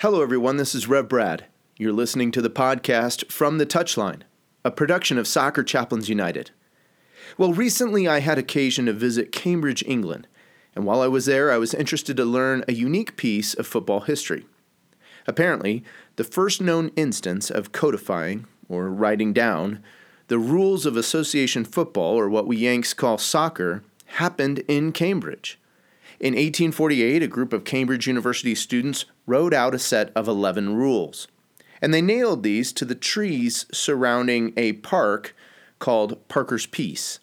Hello, everyone. This is Rev Brad. You're listening to the podcast From the Touchline, a production of Soccer Chaplains United. Well, recently I had occasion to visit Cambridge, England, and while I was there, I was interested to learn a unique piece of football history. Apparently, the first known instance of codifying, or writing down, the rules of association football, or what we Yanks call soccer, happened in Cambridge. In 1848, a group of Cambridge University students wrote out a set of 11 rules. And they nailed these to the trees surrounding a park called Parker's Piece.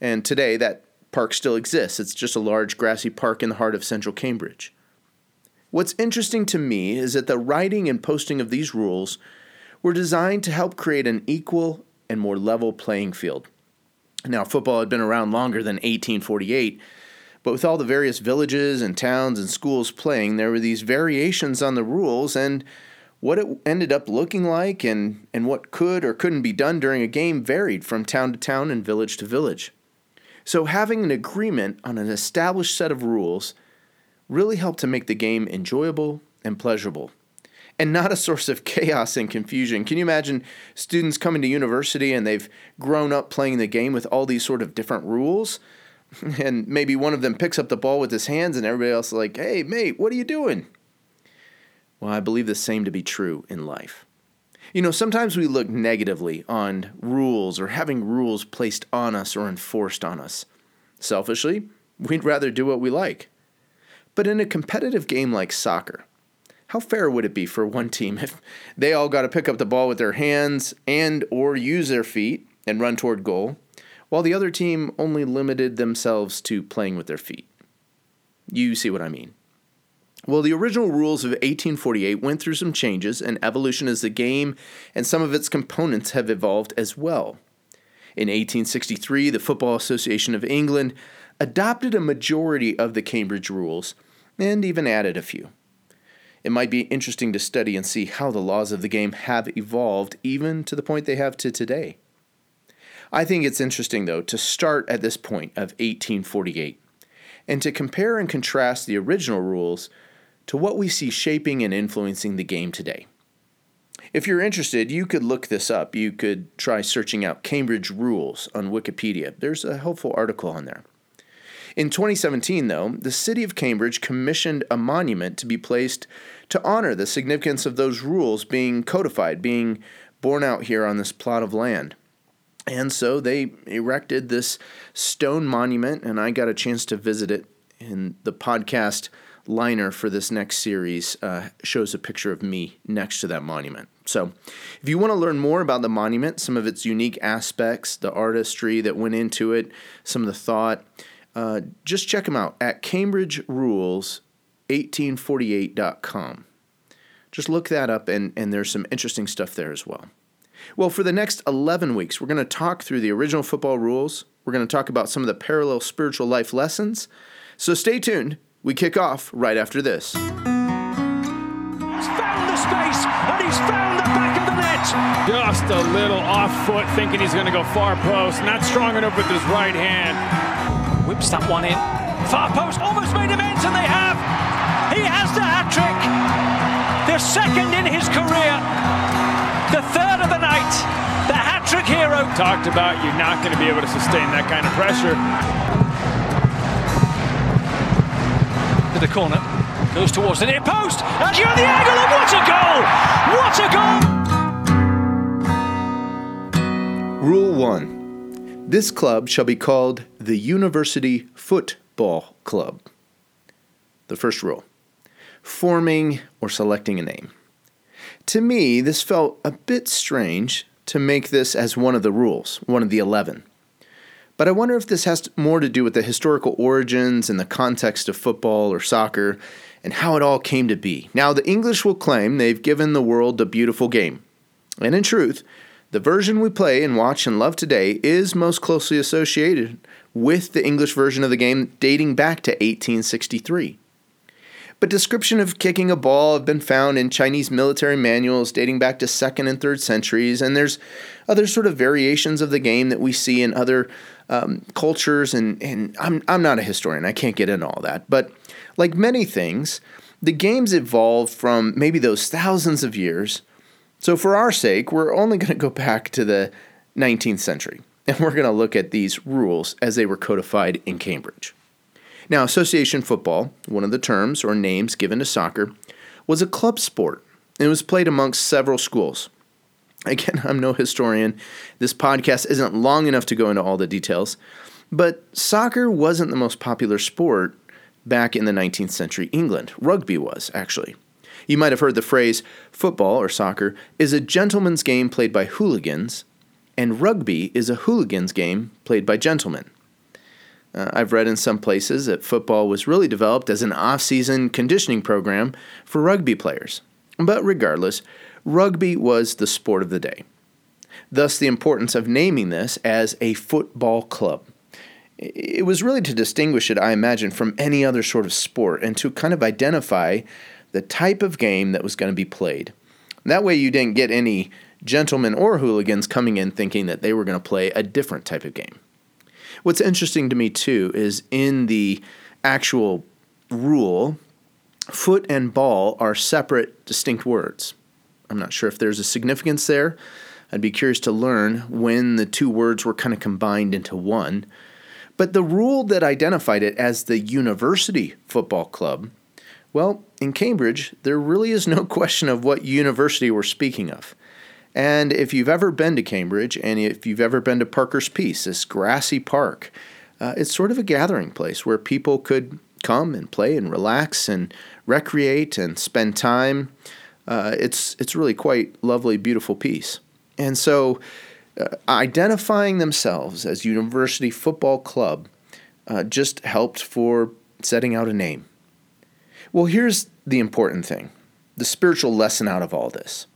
And today, that park still exists. It's just a large grassy park in the heart of central Cambridge. What's interesting to me is that the writing and posting of these rules were designed to help create an equal and more level playing field. Now, football had been around longer than 1848 but with all the various villages and towns and schools playing, there were these variations on the rules and what it ended up looking like and, and what could or couldn't be done during a game varied from town to town and village to village. So, having an agreement on an established set of rules really helped to make the game enjoyable and pleasurable, and not a source of chaos and confusion. Can you imagine students coming to university and they've grown up playing the game with all these sort of different rules? and maybe one of them picks up the ball with his hands and everybody else is like, hey, mate, what are you doing? Well, I believe the same to be true in life. You know, sometimes we look negatively on rules or having rules placed on us or enforced on us. Selfishly, we'd rather do what we like. But in a competitive game like soccer, how fair would it be for one team if they all got to pick up the ball with their hands and or use their feet and run toward goal while the other team only limited themselves to playing with their feet. You see what I mean. Well, the original rules of 1848 went through some changes and evolution as the game and some of its components have evolved as well. In 1863, the Football Association of England adopted a majority of the Cambridge rules and even added a few. It might be interesting to study and see how the laws of the game have evolved even to the point they have to today. I think it's interesting, though, to start at this point of 1848 and to compare and contrast the original rules to what we see shaping and influencing the game today. If you're interested, you could look this up. You could try searching out Cambridge rules on Wikipedia. There's a helpful article on there. In 2017, though, the city of Cambridge commissioned a monument to be placed to honor the significance of those rules being codified, being borne out here on this plot of land. And so they erected this stone monument, and I got a chance to visit it. And the podcast liner for this next series uh, shows a picture of me next to that monument. So, if you want to learn more about the monument, some of its unique aspects, the artistry that went into it, some of the thought, uh, just check them out at CambridgeRules1848.com. Just look that up, and, and there's some interesting stuff there as well. Well, for the next 11 weeks, we're going to talk through the original football rules. We're going to talk about some of the parallel spiritual life lessons. So stay tuned. We kick off right after this. He's found the space and he's found the back of the net. Just a little off foot, thinking he's going to go far post. Not strong enough with his right hand. Whips that one in. Far post, almost made him ends, and they have. He has the hat trick. The second in his career the third of the hat trick hero. Talked about you're not going to be able to sustain that kind of pressure. To the corner, goes towards the near post, and you're on the angle, and what a goal! What a goal! Rule 1 This club shall be called the University Football Club. The first rule forming or selecting a name. To me, this felt a bit strange to make this as one of the rules, one of the 11. But I wonder if this has more to do with the historical origins and the context of football or soccer and how it all came to be. Now, the English will claim they've given the world a beautiful game. And in truth, the version we play and watch and love today is most closely associated with the English version of the game dating back to 1863 but description of kicking a ball have been found in Chinese military manuals dating back to 2nd and 3rd centuries, and there's other sort of variations of the game that we see in other um, cultures, and, and I'm, I'm not a historian, I can't get into all that, but like many things, the games evolved from maybe those thousands of years. So, for our sake, we're only going to go back to the 19th century and we're going to look at these rules as they were codified in Cambridge. Now, association football, one of the terms or names given to soccer, was a club sport and it was played amongst several schools. Again, I'm no historian. This podcast isn't long enough to go into all the details, but soccer wasn't the most popular sport back in the 19th century England. Rugby was, actually. You might have heard the phrase football or soccer is a gentleman's game played by hooligans, and rugby is a hooligan's game played by gentlemen. Uh, I've read in some places that football was really developed as an off season conditioning program for rugby players. But regardless, rugby was the sport of the day. Thus, the importance of naming this as a football club. It was really to distinguish it, I imagine, from any other sort of sport and to kind of identify the type of game that was going to be played. That way, you didn't get any gentlemen or hooligans coming in thinking that they were going to play a different type of game. What's interesting to me, too, is in the actual rule, foot and ball are separate, distinct words. I'm not sure if there's a significance there. I'd be curious to learn when the two words were kind of combined into one. But the rule that identified it as the University Football Club, well, in Cambridge, there really is no question of what university we're speaking of. And if you've ever been to Cambridge and if you've ever been to Parker's Piece, this grassy park, uh, it's sort of a gathering place where people could come and play and relax and recreate and spend time. Uh, it's it's really quite lovely, beautiful piece. And so, uh, identifying themselves as University Football Club uh, just helped for setting out a name. Well, here's the important thing: the spiritual lesson out of all this.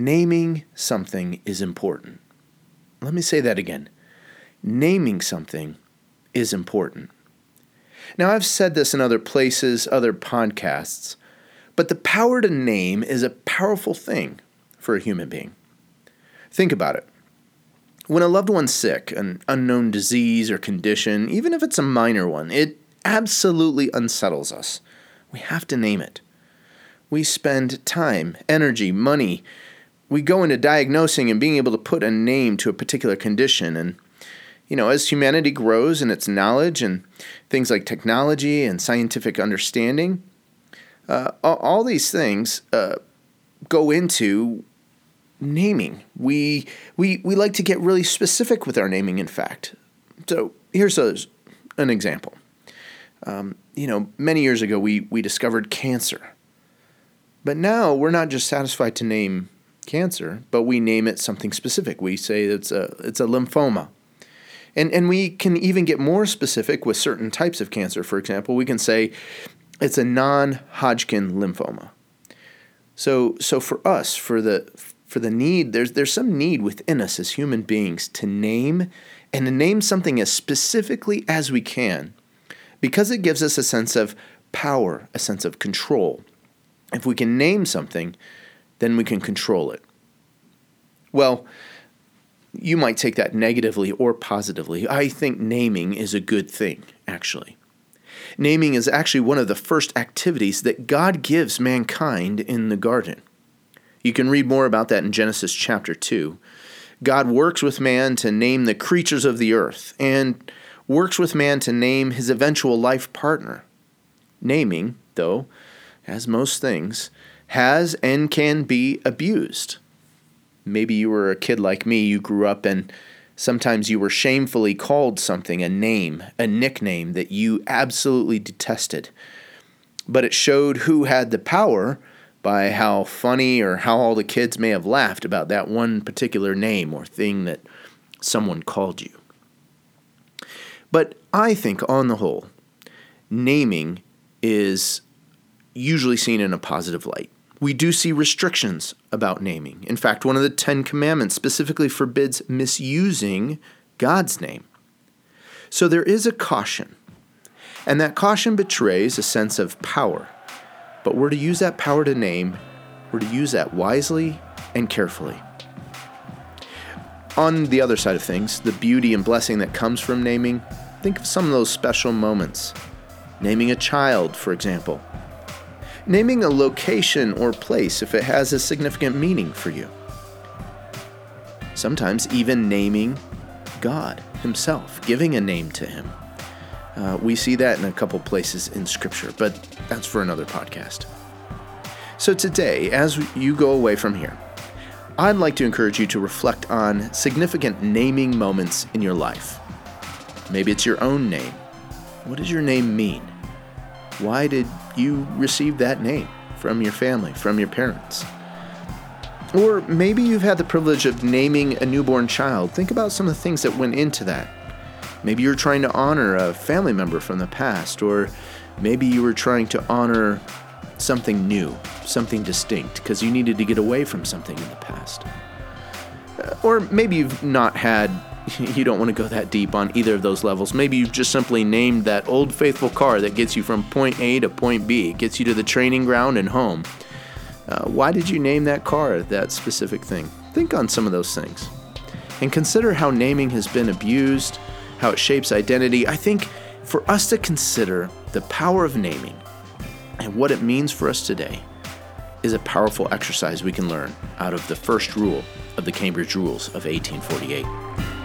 Naming something is important. Let me say that again. Naming something is important. Now, I've said this in other places, other podcasts, but the power to name is a powerful thing for a human being. Think about it. When a loved one's sick, an unknown disease or condition, even if it's a minor one, it absolutely unsettles us. We have to name it. We spend time, energy, money. We go into diagnosing and being able to put a name to a particular condition. And, you know, as humanity grows in its knowledge and things like technology and scientific understanding, uh, all these things uh, go into naming. We, we, we like to get really specific with our naming, in fact. So here's a, an example. Um, you know, many years ago, we, we discovered cancer. But now we're not just satisfied to name cancer, but we name it something specific. We say it's a, it's a lymphoma. And, and we can even get more specific with certain types of cancer. For example, we can say it's a non Hodgkin lymphoma. So, so for us, for the, for the need, there's, there's some need within us as human beings to name and to name something as specifically as we can because it gives us a sense of power, a sense of control. If we can name something, then we can control it. Well, you might take that negatively or positively. I think naming is a good thing, actually. Naming is actually one of the first activities that God gives mankind in the garden. You can read more about that in Genesis chapter 2. God works with man to name the creatures of the earth and works with man to name his eventual life partner. Naming, though, as most things, has and can be abused. Maybe you were a kid like me, you grew up and sometimes you were shamefully called something, a name, a nickname that you absolutely detested. But it showed who had the power by how funny or how all the kids may have laughed about that one particular name or thing that someone called you. But I think, on the whole, naming is usually seen in a positive light. We do see restrictions about naming. In fact, one of the Ten Commandments specifically forbids misusing God's name. So there is a caution, and that caution betrays a sense of power but we're to use that power to name, we're to use that wisely and carefully. On the other side of things, the beauty and blessing that comes from naming, think of some of those special moments. Naming a child, for example. Naming a location or place if it has a significant meaning for you. Sometimes even naming God Himself, giving a name to Him. Uh, we see that in a couple places in Scripture, but that's for another podcast. So today, as you go away from here, I'd like to encourage you to reflect on significant naming moments in your life. Maybe it's your own name. What does your name mean? Why did you received that name from your family, from your parents? Or maybe you've had the privilege of naming a newborn child. Think about some of the things that went into that. Maybe you're trying to honor a family member from the past, or maybe you were trying to honor something new, something distinct, because you needed to get away from something in the past. Or maybe you've not had, you don't want to go that deep on either of those levels. Maybe you've just simply named that old faithful car that gets you from point A to point B, gets you to the training ground and home. Uh, why did you name that car that specific thing? Think on some of those things. And consider how naming has been abused, how it shapes identity. I think for us to consider the power of naming and what it means for us today is a powerful exercise we can learn out of the first rule of the Cambridge Rules of 1848.